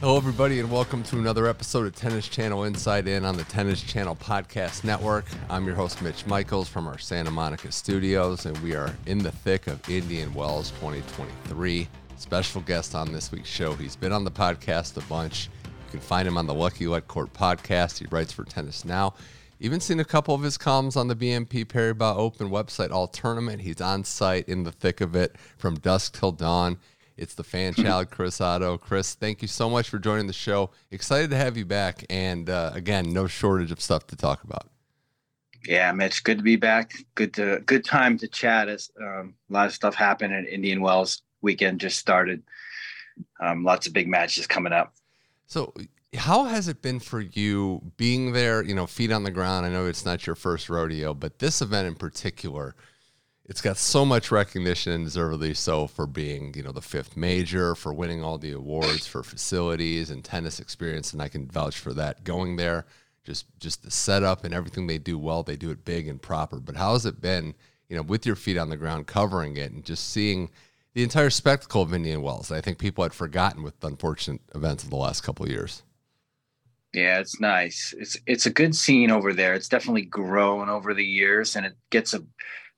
Hello, everybody, and welcome to another episode of Tennis Channel Inside In on the Tennis Channel Podcast Network. I'm your host, Mitch Michals from our Santa Monica studios, and we are in the thick of Indian Wells 2023. Special guest on this week's show. He's been on the podcast a bunch. You can find him on the Lucky Let Court podcast. He writes for Tennis Now. Even seen a couple of his columns on the BNP Paribas Open website, all tournament. He's on site in the thick of it from dusk till dawn. It's the fan child, Chris Oddo. Chris, thank you so much for joining the show. Excited to have you back. And uh, again, no shortage of stuff to talk about. Yeah, Mitch, good to be back. Good to good time to chat. As um, a lot of stuff happened at Indian Wells weekend just started. Um, lots of big matches coming up. So, how has it been for you being there? You know, feet on the ground. I know it's not your first rodeo, but this event in particular it's got so much recognition and deservedly so for being, you know, the fifth major, for winning all the awards, for facilities and tennis experience, and I can vouch for that. Going there, just just the setup and everything they do well, they do it big and proper. But how has it been, you know, with your feet on the ground, covering it, and just seeing the entire spectacle of Indian Wells? I think people had forgotten with the unfortunate events of the last couple years. Yeah, it's nice. It's it's a good scene over there. It's definitely grown over the years, and it gets a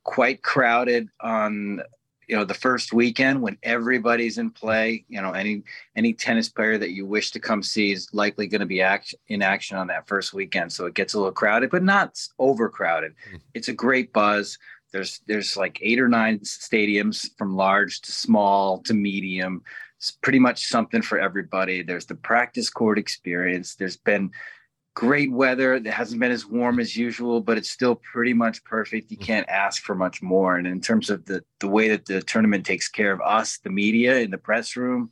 quite crowded on you know the first weekend when everybody's in play. You know any any tennis player that you wish to come see is likely going to be act, in action on that first weekend. So it gets a little crowded but not overcrowded. Mm-hmm. it's a great buzz. There's there's like eight or nine stadiums from large to small to medium. It's pretty much something for everybody. There's the practice court experience. There's been great weather. It hasn't been as warm as usual, but it's still pretty much perfect. You can't ask for much more. And in terms of the the way that the tournament takes care of us, the media in the press room,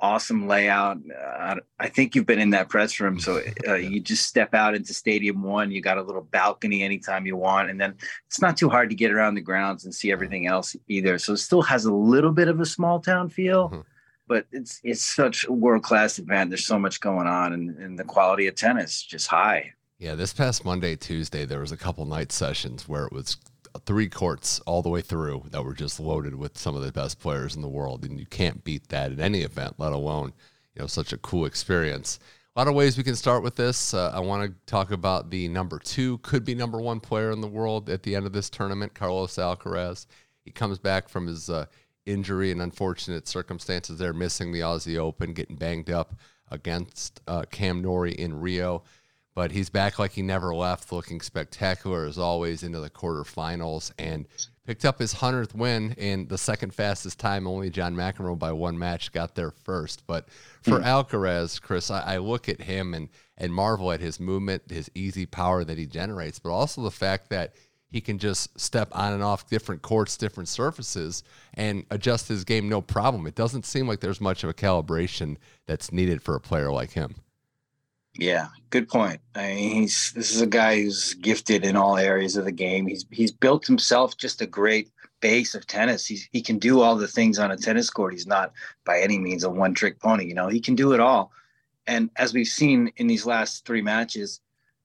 awesome layout. Uh, I think you've been in that press room, so uh, you just step out into Stadium One. You got a little balcony anytime you want, and then it's not too hard to get around the grounds and see everything else either. So it still has a little bit of a small town feel. Mm-hmm but it's it's such a world class event. There's so much going on, and, and the quality of tennis just high. Yeah, this past Monday, Tuesday, there was a couple night sessions where it was three courts all the way through that were just loaded with some of the best players in the world, and you can't beat that at any event, let alone you know such a cool experience. A lot of ways we can start with this. Uh, I want to talk about the number two, could be number one player in the world at the end of this tournament, Carlos Alcaraz. He comes back from his uh, injury and unfortunate circumstances there, missing the Aussie Open, getting banged up against uh, Cam Norrie in Rio. But he's back like he never left, looking spectacular as always into the quarterfinals and picked up his 100th win in the second fastest time. Only John McEnroe by one match got there first. But for mm. Alcaraz, Chris, I, I look at him and, and marvel at his movement, his easy power that he generates, but also the fact that – he can just step on and off different courts, different surfaces, and adjust his game no problem. It doesn't seem like there's much of a calibration that's needed for a player like him. Yeah, good point. I mean, he's this is a guy who's gifted in all areas of the game. He's he's built himself just a great base of tennis. He's he can do all the things on a tennis court. He's not by any means a one trick pony. You know, he can do it all. And as we've seen in these last three matches,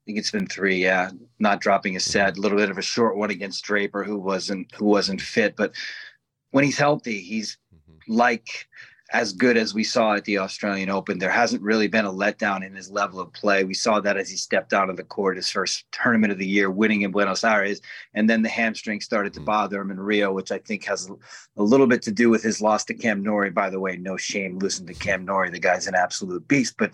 think it's been three. Yeah, not dropping a set. A little bit of a short one against Draper, who wasn't who wasn't fit. But when he's healthy, he's mm-hmm. like as good as we saw at the Australian Open. There hasn't really been a letdown in his level of play. We saw that as he stepped out of the court, his first tournament of the year, winning in Buenos Aires, and then the hamstring started to mm. bother him in Rio, which I think has a little bit to do with his loss to Cam Norrie. By the way, no shame, listen to Cam Norrie. The guy's an absolute beast, but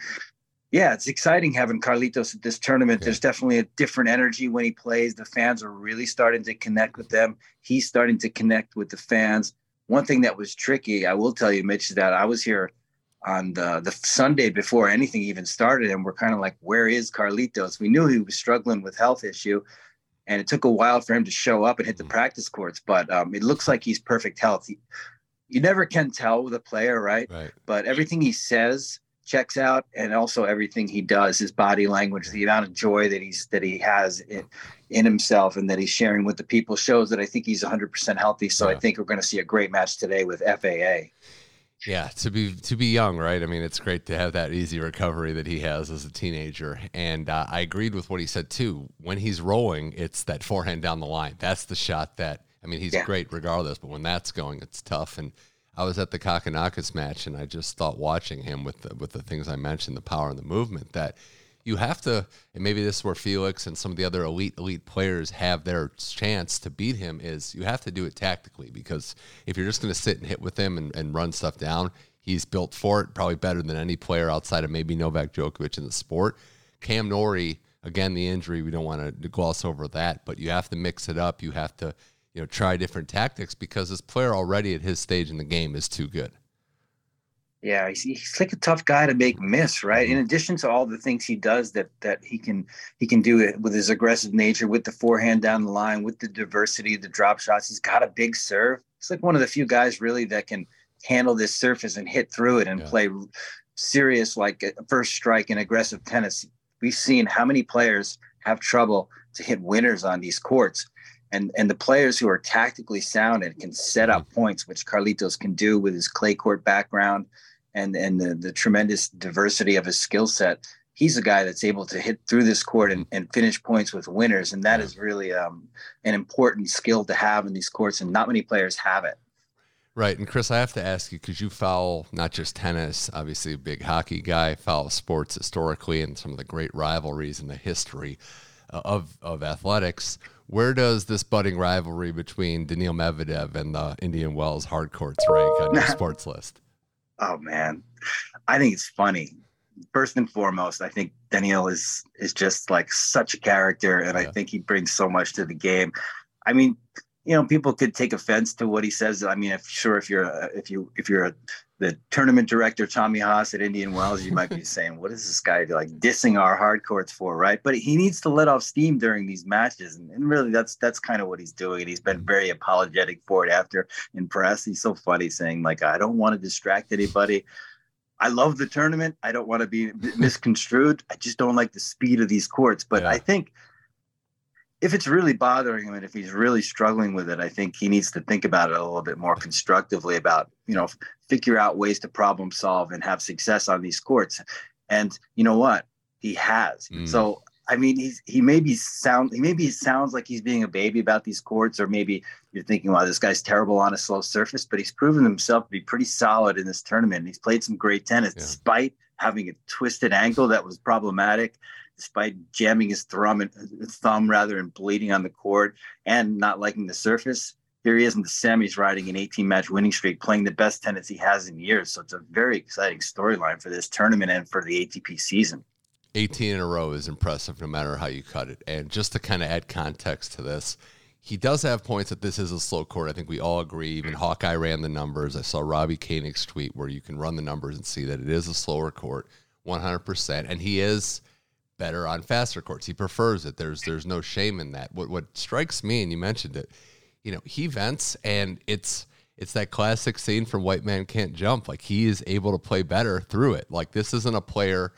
yeah, it's exciting having Carlitos at this tournament. There's definitely a different energy when he plays. The fans are really starting to connect with them. He's starting to connect with the fans. One thing that was tricky, I will tell you, Mitch, is that I was here on the, the Sunday before anything even started, and we're kind of like, where is Carlitos? We knew he was struggling with health issue, and it took a while for him to show up and hit the mm-hmm. practice courts. But um, it looks like he's perfect health. He, you never can tell with a player, right? Right. But everything he says checks out, and also everything he does, his body language, the amount of joy that he's that he has in, in himself, and that he's sharing with the people shows that I think he's 100% healthy. So yeah. I think we're going to see a great match today with FAA. Yeah, to be to be young, right? I mean, it's great to have that easy recovery that he has as a teenager. And uh, I agreed with what he said too. When he's rolling, it's that forehand down the line. That's the shot that I mean, he's yeah. great regardless, but when that's going, it's tough. And I was at the Kokkinakis match, and I just thought watching him with the, with the things I mentioned, the power and the movement, that you have to, and maybe this is where Felix and some of the other elite elite players have their chance to beat him. Is you have to do it tactically because if you're just going to sit and hit with him and, and run stuff down, he's built for it, probably better than any player outside of maybe Novak Djokovic in the sport. Cam Norrie, again, the injury, we don't want to gloss over that, but you have to mix it up. You have to you know, try different tactics because this player already at his stage in the game is too good. Yeah, he's, he's like a tough guy to make miss, right? In mm-hmm. addition to all the things he does that that he can he can do it with his aggressive nature, with the forehand down the line, with the diversity, the drop shots. He's got a big serve. He's like one of the few guys really that can handle this surface and hit through it and yeah. play serious like first strike and aggressive tennis. We've seen how many players have trouble to hit winners on these courts and and the players who are tactically sound and can set up mm-hmm. points, which Carlitos can do with his clay court background and and the, the tremendous diversity of his skill set. He's a guy that's able to hit through this court and, and finish points with winners, and that is really um, an important skill to have in these courts, and not many players have it. Right, and Chris, I have to ask you because you follow not just tennis, obviously a big hockey guy, follow sports historically and some of the great rivalries in the history of of athletics. Where does this budding rivalry between Daniil Medvedev and the Indian Wells hard courts rank on your sports list? Oh man, I think it's funny. First and foremost, I think Daniil is is just like such a character, and yeah. I think he brings so much to the game. I mean, you know, people could take offense to what he says. I mean, if sure, if you're a, if you if you're a the tournament director Tommy Haas at Indian Wells, you might be saying, "What is this guy like dissing our hard courts for?" Right? But he needs to let off steam during these matches, and, and really, that's that's kind of what he's doing. And he's been very apologetic for it after in press. He's so funny, saying like, "I don't want to distract anybody." I love the tournament. I don't want to be misconstrued. I just don't like the speed of these courts. But yeah. I think if it's really bothering him and if he's really struggling with it, I think he needs to think about it a little bit more constructively about, you know, figure out ways to problem solve and have success on these courts. And you know what? He has. Mm. So I mean, he's he maybe sound he maybe sounds like he's being a baby about these courts, or maybe you're thinking, wow, this guy's terrible on a slow surface, but he's proven himself to be pretty solid in this tournament. He's played some great tennis yeah. despite having a twisted ankle that was problematic despite jamming his thumb, his thumb rather, and bleeding on the court and not liking the surface. Here he is in the semis, riding an 18 match winning streak, playing the best tennis he has in years. So it's a very exciting storyline for this tournament and for the ATP season. 18 in a row is impressive no matter how you cut it. And just to kind of add context to this, he does have points that this is a slow court. I think we all agree. Even Hawkeye ran the numbers. I saw Robbie Koenig's tweet where you can run the numbers and see that it is a slower court, 100%. And he is better on faster courts. He prefers it. There's there's no shame in that. What what strikes me, and you mentioned it, you know, he vents, and it's it's that classic scene from White Man Can't Jump. Like he is able to play better through it. Like this isn't a player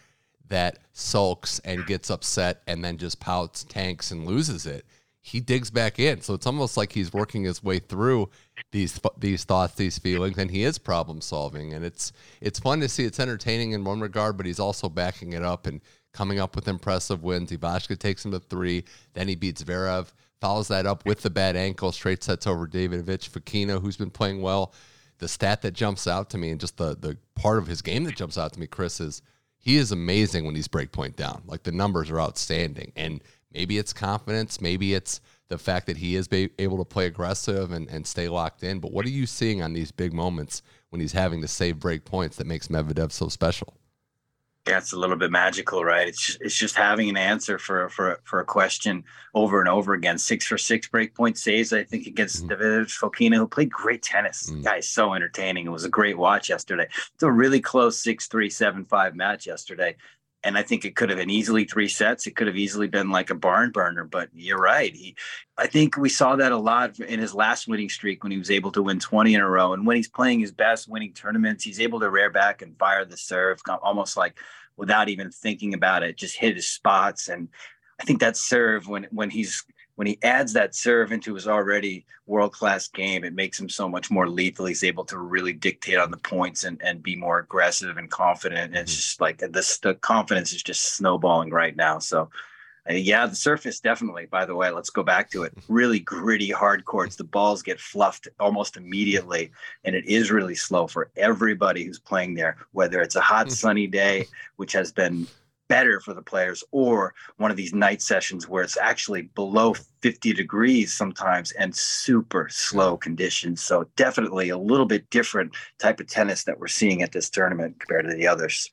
that sulks and gets upset and then just pouts, tanks, and loses it. He digs back in. So it's almost like he's working his way through these these thoughts, these feelings, and he is problem solving. And it's it's fun to see. It's entertaining in one regard, but he's also backing it up and coming up with impressive wins. Ivashka takes him to three. Then he beats Zverev, follows that up with the bad ankle, straight sets over Davidovich Fokina, who's been playing well. The stat that jumps out to me, and just the the part of his game that jumps out to me, Chris, is he is amazing when he's breakpoint down. Like the numbers are outstanding, and maybe it's confidence, maybe it's the fact that he is able to play aggressive and, and stay locked in. But what are you seeing on these big moments when he's having to save break points that makes Medvedev so special? Yeah, it's a little bit magical, right? It's just, it's just having an answer for for for a question over and over again. Six for six breakpoint saves, I think, against mm. David Fokina, who played great tennis. Mm. Guy's so entertaining. It was a great watch yesterday. It's a really close six three seven five match yesterday. And I think it could have been easily three sets. It could have easily been like a barn burner. But you're right. He, I think we saw that a lot in his last winning streak when he was able to win 20 in a row. And when he's playing his best, winning tournaments, he's able to rear back and fire the serve, almost like without even thinking about it, just hit his spots. And I think that serve when when he's when he adds that serve into his already world class game, it makes him so much more lethal. He's able to really dictate on the points and, and be more aggressive and confident. And it's mm-hmm. just like this, the confidence is just snowballing right now. So, uh, yeah, the surface definitely. By the way, let's go back to it. Really gritty, hard courts. The balls get fluffed almost immediately, and it is really slow for everybody who's playing there. Whether it's a hot, mm-hmm. sunny day, which has been better for the players or one of these night sessions where it's actually below 50 degrees sometimes and super slow conditions so definitely a little bit different type of tennis that we're seeing at this tournament compared to the others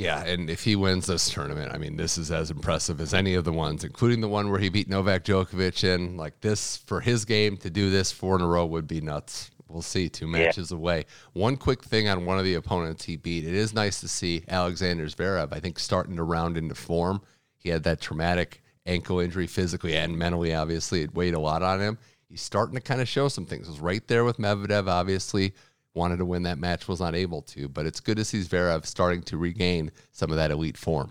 yeah, and if he wins this tournament, I mean, this is as impressive as any of the ones, including the one where he beat Novak Djokovic. And like this, for his game to do this four in a row would be nuts. We'll see. Two matches yeah. away. One quick thing on one of the opponents he beat. It is nice to see Alexander Zverev, I think, starting to round into form. He had that traumatic ankle injury physically and mentally, obviously. It weighed a lot on him. He's starting to kind of show some things. He was right there with Medvedev, obviously. Wanted to win that match, was not able to. But it's good to see Zverev starting to regain some of that elite form.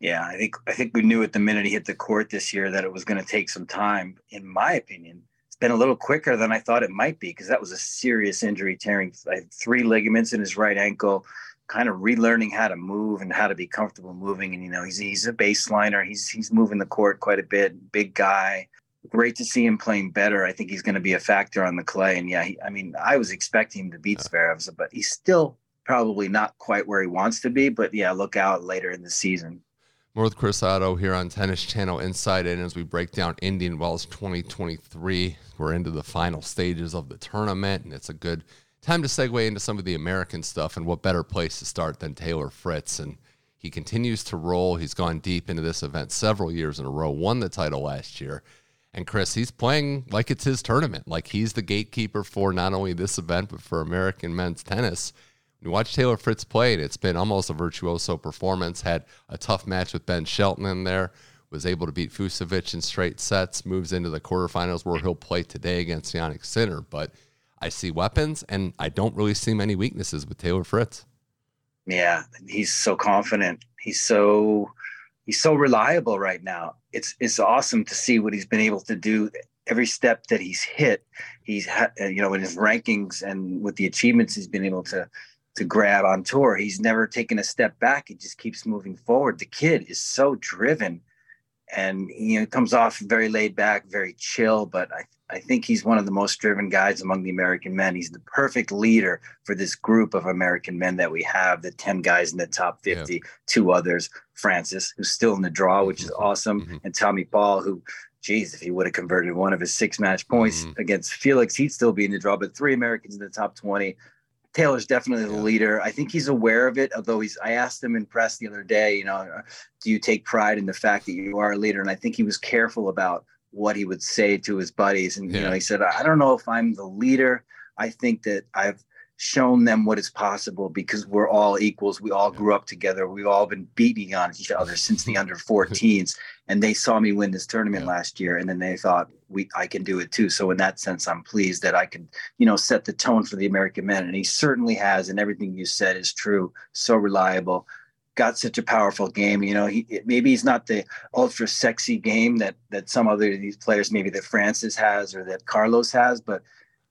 Yeah, I think I think we knew at the minute he hit the court this year that it was going to take some time. In my opinion, been a little quicker than I thought it might be because that was a serious injury, tearing three ligaments in his right ankle, kind of relearning how to move and how to be comfortable moving. And you know, he's he's a baseliner. He's he's moving the court quite a bit. Big guy. Great to see him playing better. I think he's going to be a factor on the clay. And yeah, he, I mean, I was expecting him to beat Zverev, but he's still probably not quite where he wants to be. But yeah, look out later in the season. Chris Oddo here on Tennis Channel Inside In as we break down Indian Wells 2023. We're into the final stages of the tournament, and it's a good time to segue into some of the American stuff. And what better place to start than Taylor Fritz? And he continues to roll. He's gone deep into this event several years in a row, won the title last year. And Chris, he's playing like it's his tournament, like he's the gatekeeper for not only this event, but for American men's tennis you watch Taylor Fritz play, and it's been almost a virtuoso performance. Had a tough match with Ben Shelton in there, was able to beat Fucsovics in straight sets, moves into the quarterfinals where he'll play today against Jannik Sinner. But I see weapons, and I don't really see many weaknesses with Taylor Fritz. Yeah, he's so confident. He's so he's so reliable right now. It's it's awesome to see what he's been able to do. Every step that he's hit, he's you know in his rankings and with the achievements he's been able to to grab on tour. He's never taken a step back. He just keeps moving forward. The kid is so driven and you know comes off very laid back, very chill, but I I think he's one of the most driven guys among the American men. He's the perfect leader for this group of American men that we have, the 10 guys in the top 50, yeah. two others, Frances, who's still in the draw, which is mm-hmm. awesome, mm-hmm. and Tommy Paul, who geez, if he would have converted one of his six match points mm-hmm. against Felix, he'd still be in the draw. But three Americans in the top 20, Taylor's definitely the leader. I think he's aware of it, although he's I asked him in press the other day, you know, do you take pride in the fact that you are a leader? And I think he was careful about what he would say to his buddies. And yeah. you know, he said, I don't know if I'm the leader. I think that I've shown them what is possible because we're all equals. We all grew up together. We've all been beating on each other since the under 14s. And they saw me win this tournament yeah. last year. And then they thought we I can do it too. So in that sense, I'm pleased that I can, you know, set the tone for the American men. And he certainly has, and everything you said is true. So reliable. Got such a powerful game. You know, he maybe he's not the ultra sexy game that that some other of these players, maybe that Frances has or that Carlos has, but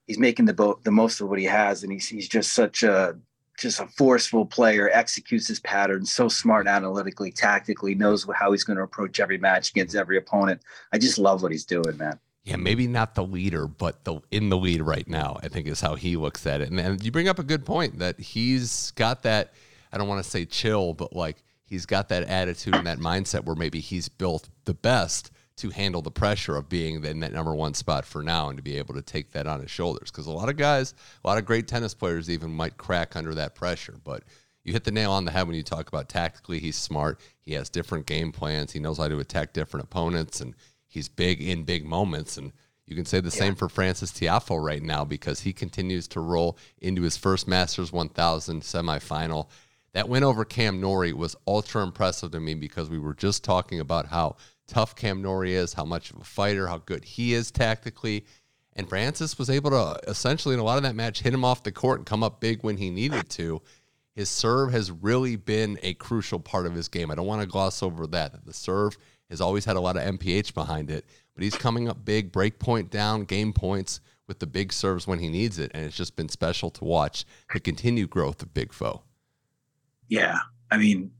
he's making the bo- the most of what he has, and he's he's just such a just a forceful player, executes his pattern so smart analytically, tactically, knows how he's going to approach every match against every opponent. I just love what he's doing, man. Yeah, maybe not the leader, but the in the lead right now, I think is how he looks at it. And, and you bring up a good point that he's got that, I don't want to say chill, but like he's got that attitude and that mindset where maybe he's built the best to handle the pressure of being in that number one spot for now and to be able to take that on his shoulders. Because a lot of guys, a lot of great tennis players even might crack under that pressure. But you hit the nail on the head when you talk about tactically, he's smart. He has different game plans. He knows how to attack different opponents, and he's big in big moments. And you can say the yeah. same for Frances Tiafoe right now because he continues to roll into his first Masters 1000 semifinal That win over Cam Norrie was ultra impressive to me because we were just talking about how tough Cam Norrie is, how much of a fighter, how good he is tactically. And Frances was able to essentially, in a lot of that match, hit him off the court and come up big when he needed to. His serve has really been a crucial part of his game. I don't want to gloss over that. The serve has always had a lot of MPH behind it, but he's coming up big, break point down, game points with the big serves when he needs it. And it's just been special to watch the continued growth of Big Foe. Yeah. I mean,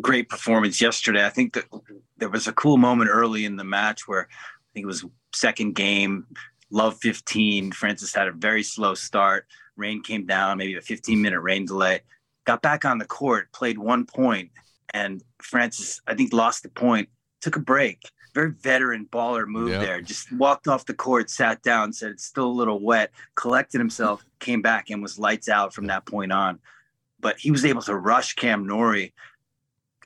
great performance yesterday. I think that there was a cool moment early in the match where I think it was second game, love 15. Frances had a very slow start. Rain came down, maybe a 15 minute rain delay. Got back on the court, played one point, and Frances, I think, lost the point, took a break. Very veteran baller move yep. there. Just walked off the court, sat down, said it's still a little wet, collected himself, came back, and was lights out from that point on but he was able to rush Cam Norrie,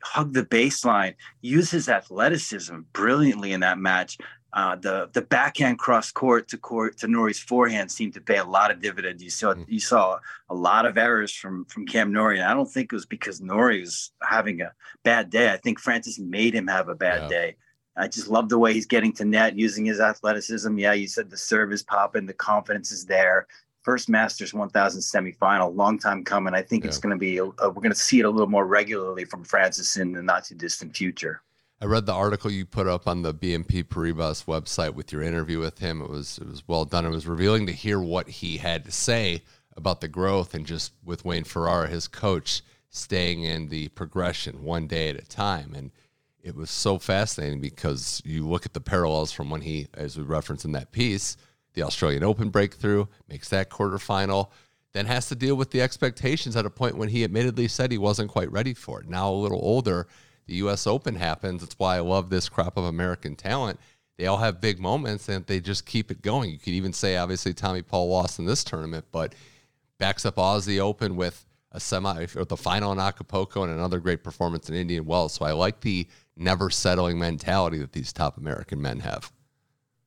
hug the baseline, use his athleticism brilliantly in that match. Uh, the the backhand cross court to court to Norrie's forehand seemed to pay a lot of dividends. You saw mm-hmm. you saw a lot of errors from from Cam Norrie, and I don't think it was because Norrie was having a bad day. I think Frances made him have a bad yeah. day. I just love the way he's getting to net using his athleticism. Yeah, you said the serve is popping, the confidence is there first Masters 1000 semifinal, long time coming. I think yeah. it's going to be, a, a, we're going to see it a little more regularly from Frances in the not too distant future. I read the article you put up on the BNP Paribas website with your interview with him. It was it was well done. It was revealing to hear what he had to say about the growth and just with Wayne Ferreira, his coach, staying in the progression one day at a time. And it was so fascinating because you look at the parallels from when he, as we referenced in that piece, the Australian Open breakthrough, makes that quarterfinal, then has to deal with the expectations at a point when he admittedly said he wasn't quite ready for it. Now, a little older, the U.S. Open happens. That's why I love this crop of American talent. They all have big moments and they just keep it going. You could even say, obviously, Tommy Paul lost in this tournament, but backs up Aussie Open with a semi or the final in Acapulco and another great performance in Indian Wells. So I like the never settling mentality that these top American men have.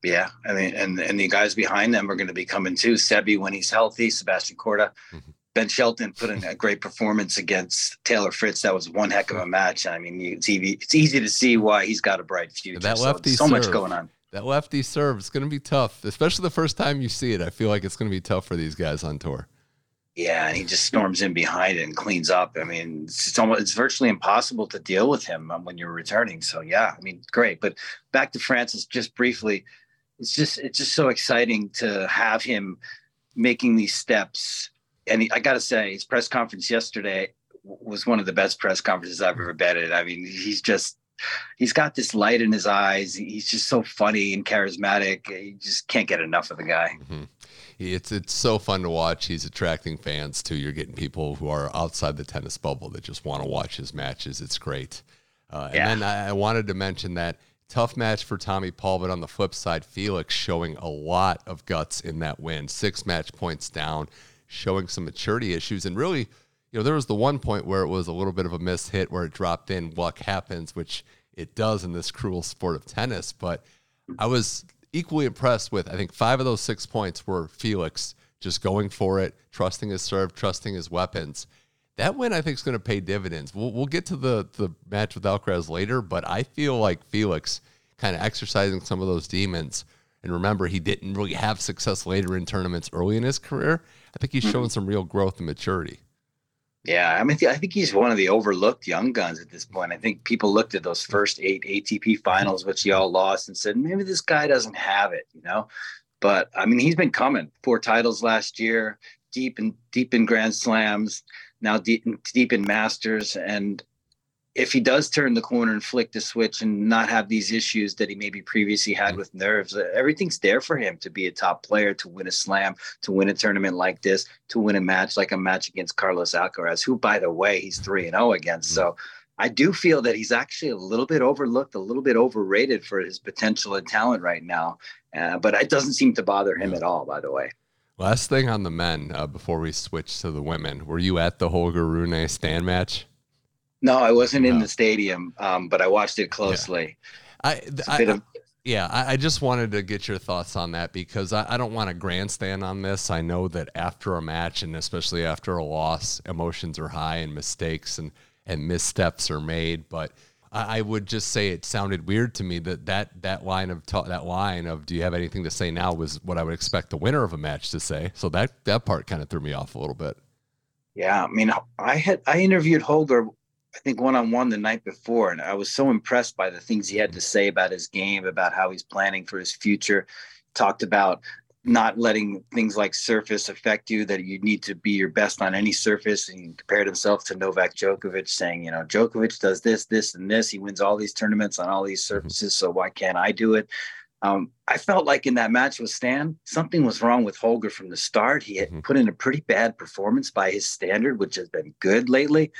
Yeah, I mean, and and the guys behind them are going to be coming too. Seve when he's healthy, Sebastian Korda, mm-hmm. Ben Shelton put in a great performance against Taylor Fritz. That was one heck of a match. I mean, it's easy, it's easy to see why he's got a bright future. That lefty so, so much going on. That lefty serve is going to be tough, especially the first time you see it. I feel like it's going to be tough for these guys on tour. Yeah, and he just storms in behind it and cleans up. I mean, it's, it's almost it's virtually impossible to deal with him um, when you're returning. So yeah, I mean, great. But back to Frances, just briefly it's just it's just so exciting to have him making these steps. And he, I got to say, his press conference yesterday was one of the best press conferences I've ever been at. I mean, he's just he's got this light in his eyes. He's just so funny and charismatic. You just can't get enough of the guy. Mm-hmm. It's it's so fun to watch. He's attracting fans too. You're getting people who are outside the tennis bubble that just want to watch his matches. It's great. Uh, yeah. And then I, I wanted to mention that Tough match for Tommy Paul, but on the flip side, Felix showing a lot of guts in that win. Six match points down, showing some maturity issues. And really, you know, there was the one point where it was a little bit of a miss hit where it dropped in. Luck happens, which it does in this cruel sport of tennis. But I was equally impressed with, I think, five of those six points were Felix just going for it, trusting his serve, trusting his weapons that win I think is going to pay dividends. We'll we'll get to the the match with Alcaraz later, but I feel like Felix kind of exercising some of those demons. And remember, he didn't really have success later in tournaments early in his career. I think he's mm-hmm. showing some real growth and maturity. Yeah, I mean, I think he's one of the overlooked young guns at this point. I think people looked at those first eight ATP finals, which he all lost, and said maybe this guy doesn't have it, you know. But I mean, he's been coming four titles last year, deep in deep in Grand Slams now deep, deep in masters and if he does turn the corner and flick the switch and not have these issues that he maybe previously had with nerves, uh, everything's there for him to be a top player, to win a slam, to win a tournament like this, to win a match like a match against Carlos Alcaraz, who, by the way, he's 3 and 0 against. So I do feel that he's actually a little bit overlooked, a little bit overrated for his potential and talent right now. Uh, but it doesn't seem to bother him at all, by the way. Last thing on the men uh, before we switch to the women. Were you at the Holger Rune Stan match? No, I wasn't no. in the stadium, um, but I watched it closely. Yeah. I, I, of- Yeah, I, I, just wanted to get your thoughts on that because I, I don't want to grandstand on this. I know that after a match and especially after a loss, emotions are high and mistakes and, and missteps are made. But I, I would just say it sounded weird to me that that, that line of ta- that line of "Do you have anything to say now?" was what I would expect the winner of a match to say. So that that part kind of threw me off a little bit. Yeah, I mean, I had I interviewed Holger I think one on one the night before, and I was so impressed by the things he had to mm-hmm. say about his game, about how he's planning for his future. Talked about not letting things like surface affect you, that you need to be your best on any surface. And he compared himself to Novak Djokovic, saying, you know, Djokovic does this, this, and this. He wins all these tournaments on all these mm-hmm. surfaces. So why can't I do it? Um, I felt like in that match with Stan, something was wrong with Holger from the start. He had mm-hmm. put in a pretty bad performance by his standard, which has been good lately.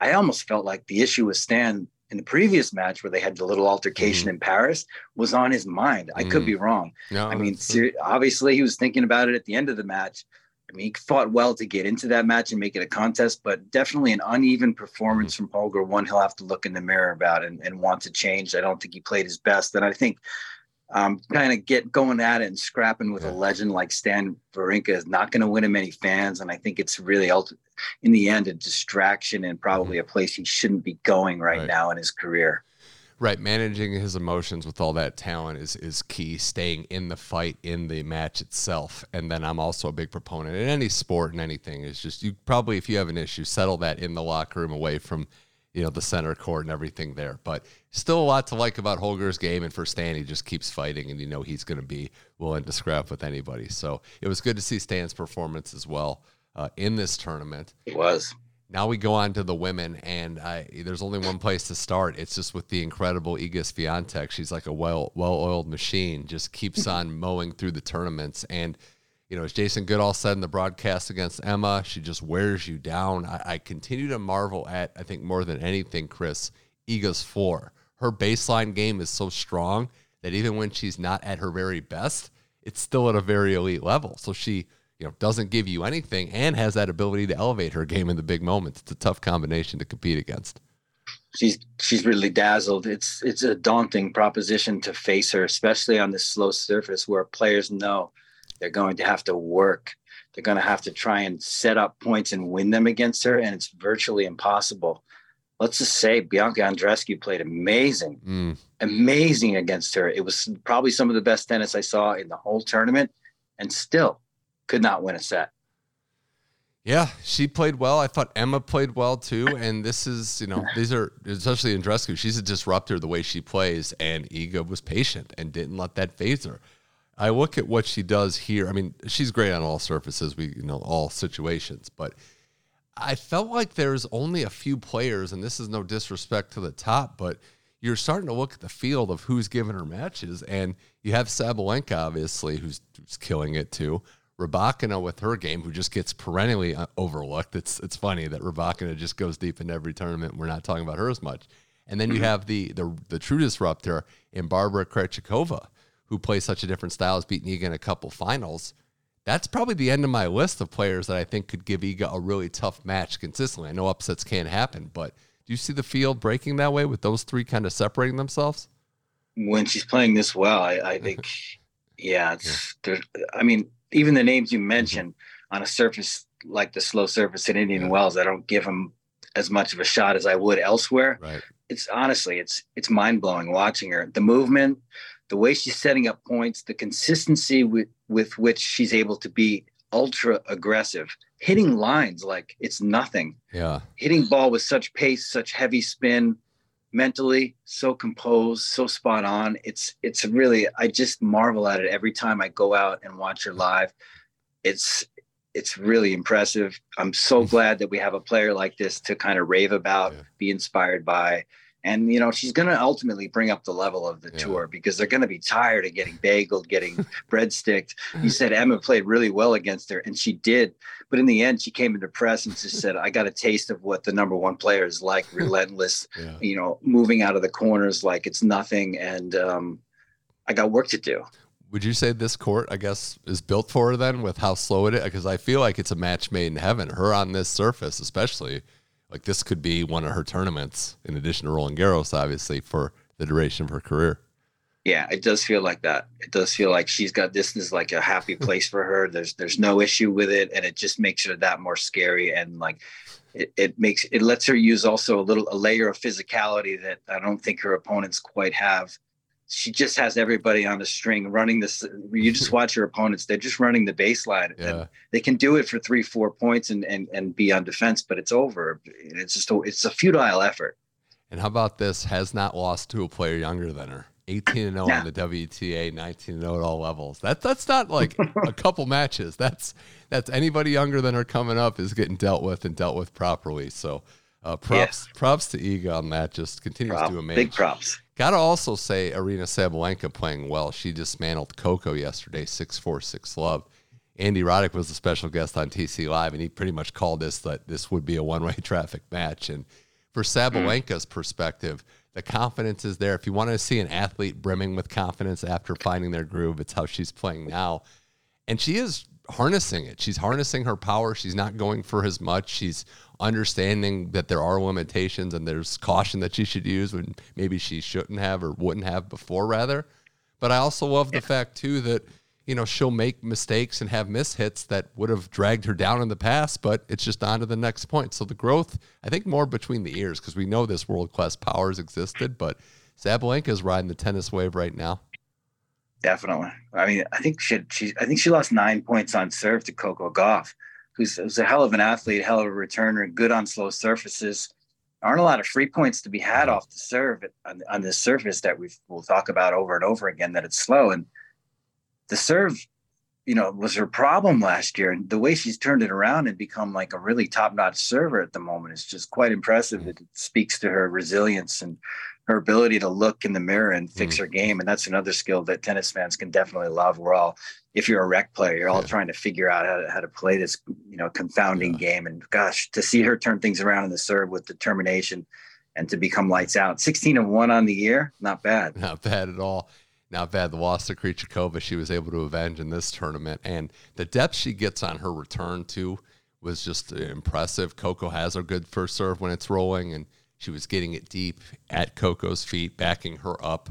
I almost felt like the issue with Stan in the previous match where they had the little altercation mm-hmm. in Paris was on his mind. I mm-hmm. could be wrong. No, I mean, ser- obviously he was thinking about it at the end of the match. I mean, he fought well to get into that match and make it a contest, but definitely an uneven performance mm-hmm. from Holger. One he'll have to look in the mirror about and, and want to change. I don't think he played his best. And I think um, kind of get going at it and scrapping with yeah. a legend like Stan Wawrinka is not going to win him any fans. And I think it's really, in the end, a distraction and probably mm-hmm. a place he shouldn't be going right, right, now in his career. Right, managing his emotions with all that talent is is key. Staying in the fight, in the match itself, and then I'm also a big proponent in any sport and anything. Is just you probably if you have an issue, settle that in the locker room away from you know, the center court and everything there. But still a lot to like about Holger's game. And for Stan, he just keeps fighting and you know he's going to be willing to scrap with anybody. So it was good to see Stan's performance as well uh, in this tournament. It was. Now we go on to the women, and I, there's only one place to start. It's just with the incredible Iga Swiatek. She's like a well well oiled machine, just keeps on mowing through the tournaments. And you know, as Jason Goodall said in the broadcast against Emma, she just wears you down. I, I continue to marvel at, I think more than anything, Chris, Iga's floor. Her baseline game is so strong that even when she's not at her very best, it's still at a very elite level. So she, you know, doesn't give you anything and has that ability to elevate her game in the big moments. It's a tough combination to compete against. She's she's really dazzled. It's it's a daunting proposition to face her, especially on this slow surface where players know they're going to have to work. They're going to have to try and set up points and win them against her, and it's virtually impossible. Let's just say Bianca Andreescu played amazing, mm. amazing against her. It was probably some of the best tennis I saw in the whole tournament, and still could not win a set. Yeah, she played well. I thought Emma played well too. And this is, you know, these are especially Andreescu. She's a disruptor the way she plays, and Iga was patient and didn't let that phase her. I look at what she does here. I mean, she's great on all surfaces, we you know all situations, but I felt like there's only a few players, and this is no disrespect to the top, but you're starting to look at the field of who's giving her matches, and you have Sabalenka, obviously, who's, who's killing it too. Rybakina with her game, who just gets perennially uh, overlooked. It's it's funny that Rybakina just goes deep in every tournament. We're not talking about her as much. And then you mm-hmm. have the the the true disruptor in Barbara Krejcikova, who plays such a different style, has beaten Iga in a couple finals. That's probably the end of my list of players that I think could give Iga a really tough match consistently. I know upsets can't happen, but do you see the field breaking that way with those three kind of separating themselves? When she's playing this well, I, I think, yeah, it's yeah. I mean, even the names you mentioned mm-hmm. on a surface like the slow surface in Indian yeah. Wells, I don't give them as much of a shot as I would elsewhere. Right. It's honestly, it's it's mind blowing watching her. The movement, the way she's setting up points, the consistency with, with which she's able to be ultra aggressive, hitting lines like it's nothing. Yeah. Hitting ball with such pace, such heavy spin, mentally so composed, so spot on. It's it's really I just marvel at it every time I go out and watch her live. It's it's really impressive. I'm so glad that we have a player like this to kind of rave about, yeah. be inspired by and you know she's going to ultimately bring up the level of the yeah. tour because they're going to be tired of getting bageled getting breadsticked you said emma played really well against her and she did but in the end she came into press and just said i got a taste of what the number one player is like relentless yeah. you know moving out of the corners like it's nothing and um, i got work to do would you say this court, I guess, is built for her then with how slow it is? Because I feel like it's a match made in heaven. Her on this surface, especially, like this could be one of her tournaments in addition to Roland Garros, obviously, for the duration of her career. Yeah, it does feel like that. It does feel like she's got this is like a happy place for her. There's there's no issue with it, and it just makes her that more scary. And like it, it makes it lets her use also a little a layer of physicality that I don't think her opponents quite have. She just has everybody on the string running this. You just watch your opponents; they're just running the baseline, Yeah. and they can do it for three, four points and and and be on defense. But it's over. It's just a, it's a futile effort. And how about this? Has not lost to a player younger than her. 18 and 0 Yeah. on the WTA, 19 and 0 at all levels. That that's not like a couple matches. That's that's anybody younger than her coming up is getting dealt with and dealt with properly. So uh, props props to Iga on that. Just continues Prop- to amaze. big props. Got to also say Aryna Sabalenka playing well. She dismantled Coco yesterday, 6-4, 6 love. Andy Roddick was the special guest on TC Live, and he pretty much called this that this would be a one-way traffic match. And for Sabalenka's perspective, the confidence is there. If you want to see an athlete brimming with confidence after finding their groove, it's how she's playing now. And she is harnessing it. She's harnessing her power. She's not going for as much. She's understanding that there are limitations and there's caution that she should use when maybe she shouldn't have or wouldn't have before, rather. But I also love the fact, too, that, you know, she'll make mistakes and have mishits that would have dragged her down in the past, but it's just on to the next point. So the growth, I think, more between the ears because we know this world class powers existed, but Sabalenka is riding the tennis wave right now. Definitely. I mean, I think she, she I think she lost nine points on serve to Coco Gauff, who's, who's a hell of an athlete, hell of a returner, good on slow surfaces. Aren't a lot of free points to be had off the serve on, on this surface that we will talk about over and over again that it's slow. And the serve, you know, was her problem last year. And the way she's turned it around and become like a really top notch server at the moment is just quite impressive. It speaks to her resilience and her ability to look in the mirror and fix mm. her game. And that's another skill that tennis fans can definitely love. We're all, if you're a rec player, you're all Yeah. trying to figure out how to, how to play this, you know, confounding Yeah. game. And gosh, to see her turn things around in the serve with determination and to become lights out. 16 and one on the year, not bad. Not bad at all. Not bad. The loss to Krejcikova, she was able to avenge in this tournament, and the depth she gets on her return too was just impressive. Coco has a good first serve when it's rolling, and she was getting it deep at Coco's feet, backing her up.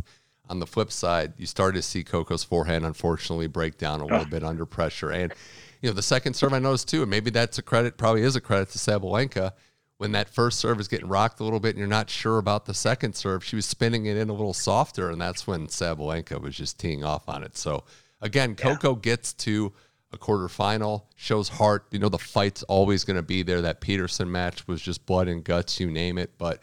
On the flip side, you started to see Coco's forehand unfortunately break down a little bit under pressure, and you know the second serve I noticed too, and maybe that's a credit, probably is a credit to Sabalenka when that first serve is getting rocked a little bit and you're not sure about the second serve, she was spinning it in a little softer, and that's when Sabalenka was just teeing off on it. So again, Coco gets to a quarterfinal, shows heart. You know, the fight's always going to be there. That Peterson match was just blood and guts, you name it. But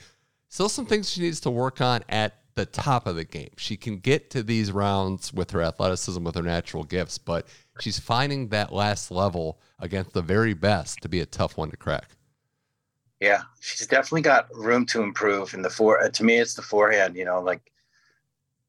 still some things she needs to work on at the top of the game. She can get to these rounds with her athleticism, with her natural gifts, but she's finding that last level against the very best to be a tough one to crack. Yeah, she's definitely got room to improve in the four. To me, it's the forehand. You know, like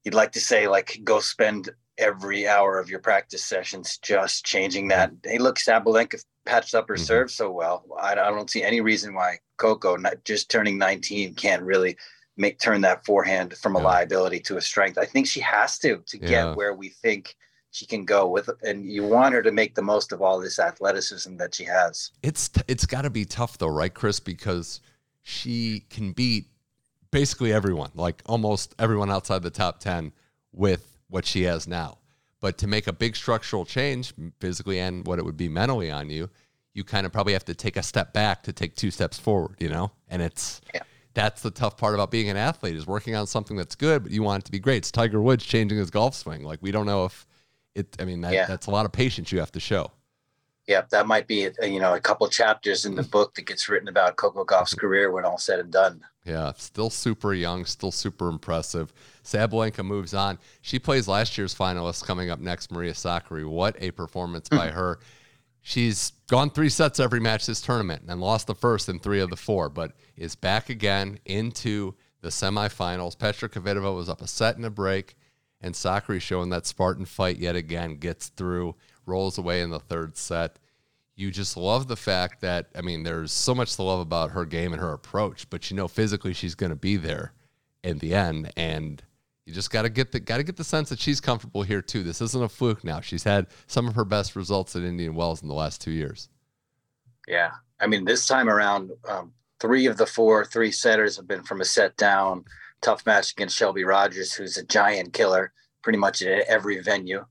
you'd like to say, like go spend every hour of your practice sessions just changing that. Hey, look, Sabalenka patched up her Mhm. serve so well. I, I don't see any reason why Coco, not just turning 19, can't really make turn that forehand from a Yeah. liability to a strength. I think she has to to Yeah. get where we think she can go with. And you want her to make the most of all this athleticism that she has. It's t- it's got to be tough though, right, Chris? Because she can beat basically everyone, like almost everyone outside the top ten, with what she has now. But to make a big structural change, physically and what it would be mentally on you, you kind of probably have to take a step back to take two steps forward. You know, and it's Yeah. that's the tough part about being an athlete is working on something that's good, but you want it to be great. It's Tiger Woods changing his golf swing. Like we don't know if it. I mean, that, Yeah. that's a lot of patience you have to show. Yep, that might be uh, you know a couple chapters in the book that gets written about Coco Gauff's career when all said and done. Yeah, still super young, still super impressive. Sabalenka moves on. She plays last year's finalist coming up next, Maria Sakkari. What a performance by hmm. her. She's gone three sets every match this tournament and lost the first in three of the four, but is back again into the semifinals. Petra Kvitova was up a set and a break, and Sakkari showing that Spartan fight yet again, gets through, rolls away in the third set you just love the fact that I mean, there's so much to love about her game and her approach, but you know physically she's going to be there in the end, and you just got to get the got to get the sense that she's comfortable here too. This isn't a fluke now. She's had some of her best results at Indian Wells in the last two years. Yeah, I mean this time around, um, three of the four three setters have been from a set down. Tough match against Shelby Rogers, who's a giant killer. pretty much at every venue.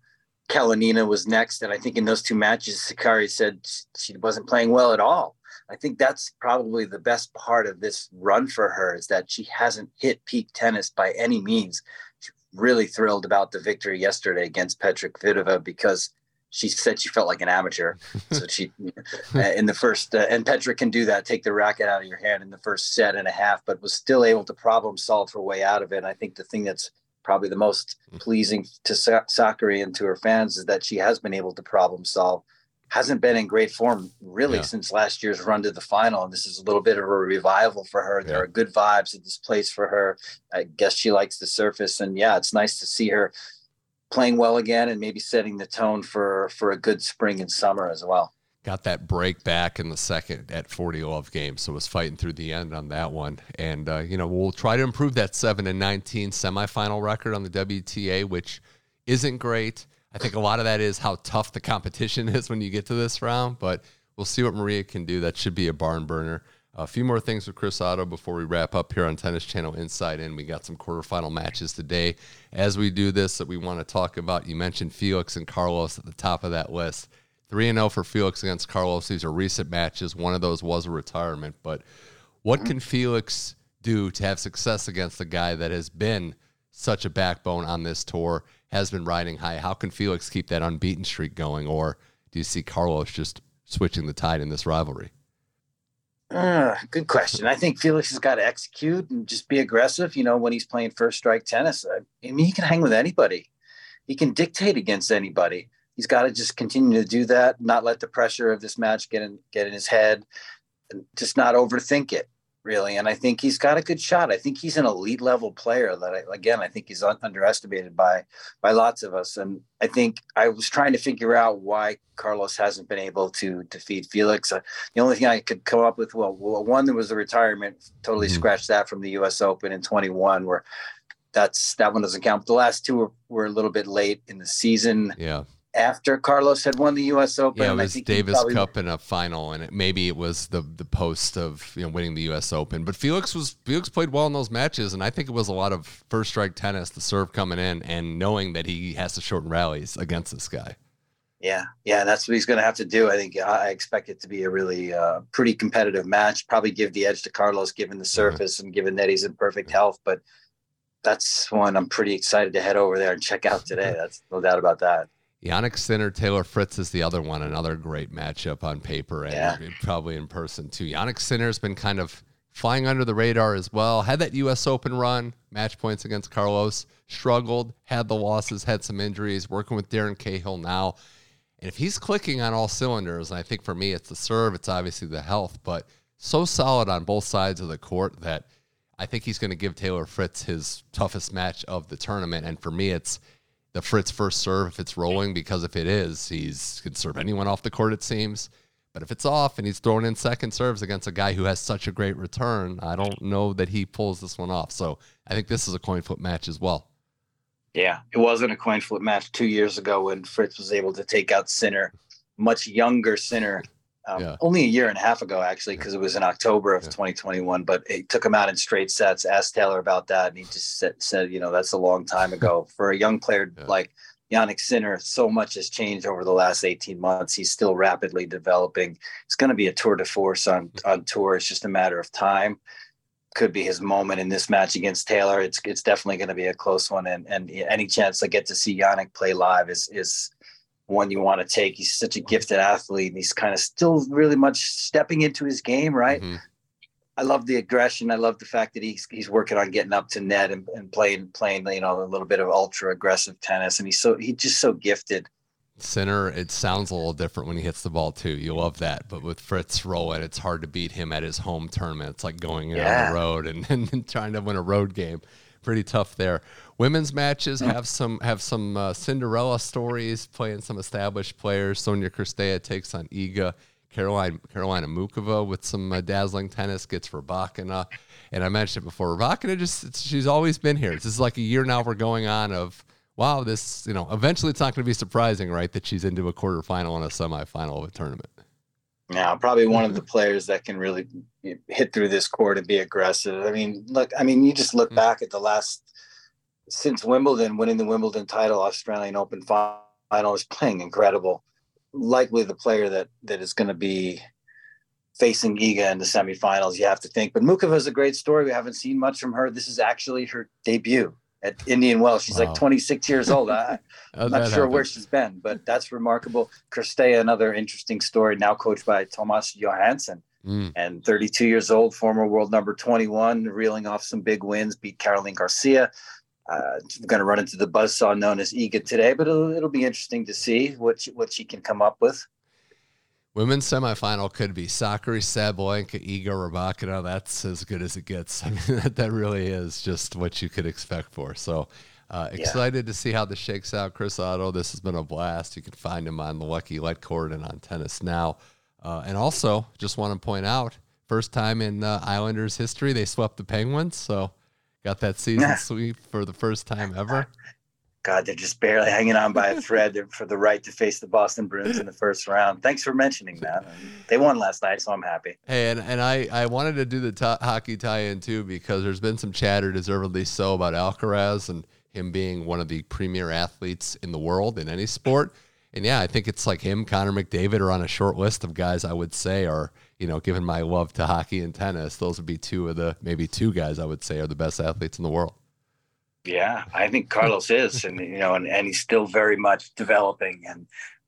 Kalinina was next, and I think in those two matches, Sakkari said she wasn't playing well at all. I think that's probably the best part of this run for her is that she hasn't hit peak tennis by any means. She's really thrilled about the victory yesterday against Petra Kvitova because she said she felt like an amateur. so she, in the first, uh, and Petra can do that, take the racket out of your hand in the first set and a half, but was still able to problem solve her way out of it. And I think the thing that's probably the most mm. pleasing to Sakkari and to her fans is that she has been able to problem solve hasn't been in great form really yeah. since last year's run to the final. And this is a little bit of a revival for her. Yeah. There are good vibes at this place for her. I guess she likes the surface. And yeah, it's nice to see her playing well again and maybe setting the tone for for a good spring and summer as well. Got that break back in the second at 40 love game, so was fighting through the end on that one. And uh, you know, we'll try to improve that 7 and 19 semifinal record on the WTA, which isn't great. I think a lot of that is how tough the competition is when you get to this round, but we'll see what Maria can do. That should be a barn burner. A few more things with Chris Oddo before we wrap up here on Tennis Channel Inside In. We got some quarterfinal matches today. As we do this, that we want to talk about, you mentioned Felix and Carlos at the top of that list. 3 and 0 for Felix against Carlos. These are recent matches. One of those was a retirement. But what can Felix do to have success against a guy that has been such a backbone on this tour has been riding high. How can Felix keep that unbeaten streak going, or do you see Carlos just switching the tide in this rivalry? Uh, good question. I think Felix has got to execute and just be aggressive. You know, when he's playing first strike tennis, I mean, he can hang with anybody. He can dictate against anybody. He's got to just continue to do that, not let the pressure of this match get in get in his head, and just not overthink it really. And I think he's got a good shot. I think he's an elite level player that I, again, I think he's un- underestimated by, by lots of us. And I think I was trying to figure out why Carlos hasn't been able to defeat Felix. Uh, the only thing I could come up with, well, well one, there was the retirement, totally mm-hmm. scratched that from the US open in 21 where that's, that one doesn't count. But the last two were, were a little bit late in the season. Yeah after Carlos had won the U.S. Open. Yeah, it was Davis probably... Cup in a final, and it, maybe it was the the post of you know winning the U.S. Open. But Felix was Felix played well in those matches, and I think it was a lot of first strike tennis, the serve coming in, and knowing that he has to shorten rallies against this guy. Yeah, yeah, that's what he's going to have to do. I think I expect it to be a really uh, pretty competitive match. Probably give the edge to Carlos, given the surface and given that he's in perfect health. But that's one I'm pretty excited to head over there and check out today. That's no doubt about that. Jannik Sinner, Taylor Fritz is the other one, another great matchup on paper and yeah. probably in person too. Jannik Sinner's been kind of flying under the radar as well. Had that U.S. Open run, match points against Carlos, struggled, had the losses, had some injuries, working with Darren Cahill now. And if he's clicking on all cylinders, and I think for me it's the serve, it's obviously the health, but so solid on both sides of the court that I think he's going to give Taylor Fritz his toughest match of the tournament. And for me, it's the Fritz first serve if it's rolling, because if it is, he's can serve anyone off the court, it seems. But if it's off and he's throwing in second serves against a guy who has such a great return, I don't know that he pulls this one off. So I think this is a coin flip match as well. Yeah, it wasn't a coin flip match two years ago when Fritz was able to take out Sinner, much younger Sinner, um, yeah. only a year and a half ago, actually, because it was in October of yeah. 2021. But it took him out in straight sets. Asked Taylor about that, and he just said, said you know, that's a long time ago for a young player yeah. like Jannik Sinner. So much has changed over the last 18 months. He's still rapidly developing. It's going to be a tour de force on on tour. It's just a matter of time. Could be his moment in this match against Taylor. It's it's definitely going to be a close one, and and any chance I get to see Jannik play live is is one you want to take. He's such a gifted athlete, and he's kind of still really much stepping into his game, right? Mm-hmm. I love the aggression. I love the fact that he's he's working on getting up to net and, and playing playing you know a little bit of ultra aggressive tennis, and he's so he's just so gifted. Sinner, it sounds a little different when he hits the ball too. You love that, but with Fritz rolling, it's hard to beat him at his home tournament. It's like going yeah. on the road and, and trying to win a road game. Pretty tough there. Women's matches have some have some uh, Cinderella stories, playing some established players. Sorana Cirstea takes on Iga. Caroline Karolina Muchova with some uh, dazzling tennis gets Rybakina. And I mentioned it before, Rybakina just she's always been here. This is like a year now we're going on of wow, this you know eventually it's not going to be surprising, right, that she's into a quarterfinal and a semifinal of a tournament. Now, probably one of the players that can really hit through this court and be aggressive. I mean, look, I mean, you just look mm. back at the last since Wimbledon, winning the Wimbledon title, Australian Open final, is playing incredible. Likely the player that that is going to be facing Iga in the semifinals, you have to think. But Muchova is a great story. We haven't seen much from her. This is actually her debut at Indian Wells. She's wow. like 26 years old. I, am not sure happen? where she's been, but that's remarkable. Cirstea, another interesting story, now coached by Thomas Johansson. Mm. And 32 years old, former world number 21, reeling off some big wins, beat Caroline Garcia. Uh, going to run into the buzzsaw known as Iga today, but it'll, it'll be interesting to see what she, what she can come up with. Women's semifinal could be Sakkari Sabalenka, Iga Rybakina. That's as good as it gets. I mean, that, that really is just what you could expect for. So uh, excited yeah. to see how this shakes out. Chris Oddo, this has been a blast. You can find him on the Lucky Let Court and on Tennis Now. Uh, and also, just want to point out, first time in uh, Islanders history, they swept the Penguins. So got that season sweep for the first time ever. God, they're just barely hanging on by a thread for the right to face the Boston Bruins in the first round. Thanks for mentioning that. They won last night, so I'm happy. Hey, and, and I, I wanted to do the t- hockey tie-in too because there's been some chatter, deservedly so, about Alcaraz and him being one of the premier athletes in the world in any sport. And yeah, I think it's like him, Connor McDavid are on a short list of guys I would say are, you know, given my love to hockey and tennis, those would be two of the maybe two guys I would say are the best athletes in the world. Yeah, I think Carlos is, and you know, and, and he's still very much developing, and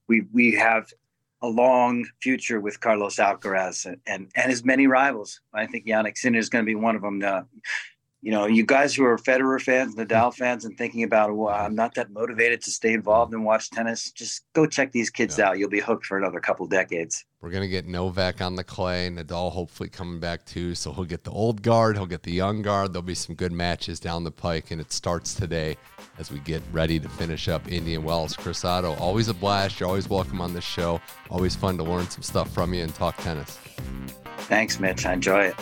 we we have a long future with Carlos Alcaraz and and, and his many rivals. I think Jannik Sinner is going to be one of them. Now, you know, you guys who are Federer fans, Nadal fans, and thinking about, well, I'm not that motivated to stay involved and watch tennis, just go check these kids yeah. out. You'll be hooked for another couple decades. We're going to get Novak on the clay, Nadal hopefully coming back too. So he'll get the old guard, he'll get the young guard. There'll be some good matches down the pike, and it starts today as we get ready to finish up Indian Wells. Chris Oddo, always a blast. You're always welcome on this show. Always fun to learn some stuff from you and talk tennis. Thanks, Mitch. I enjoy it.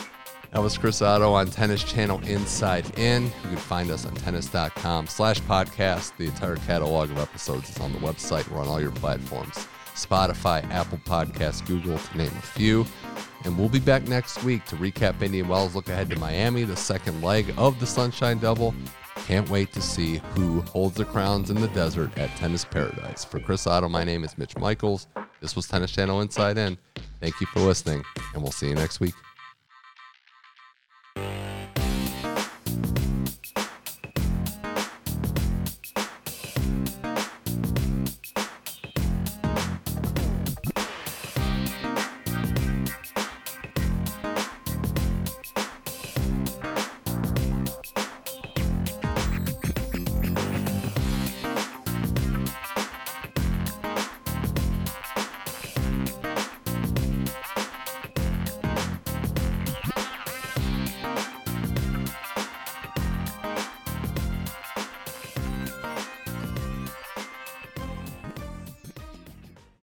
That was Chris Oddo on Tennis Channel Inside In. You can find us on tennis.com slash podcast. The entire catalog of episodes is on the website or on all your platforms. Spotify, Apple Podcasts, Google, to name a few. And we'll be back next week to recap Indian Wells, look ahead to Miami, the second leg of the Sunshine Double. Can't wait to see who holds the crowns in the desert at Tennis Paradise. For Chris Oddo, my name is Mitch Michals. This was Tennis Channel Inside In. Thank you for listening, and we'll see you next week.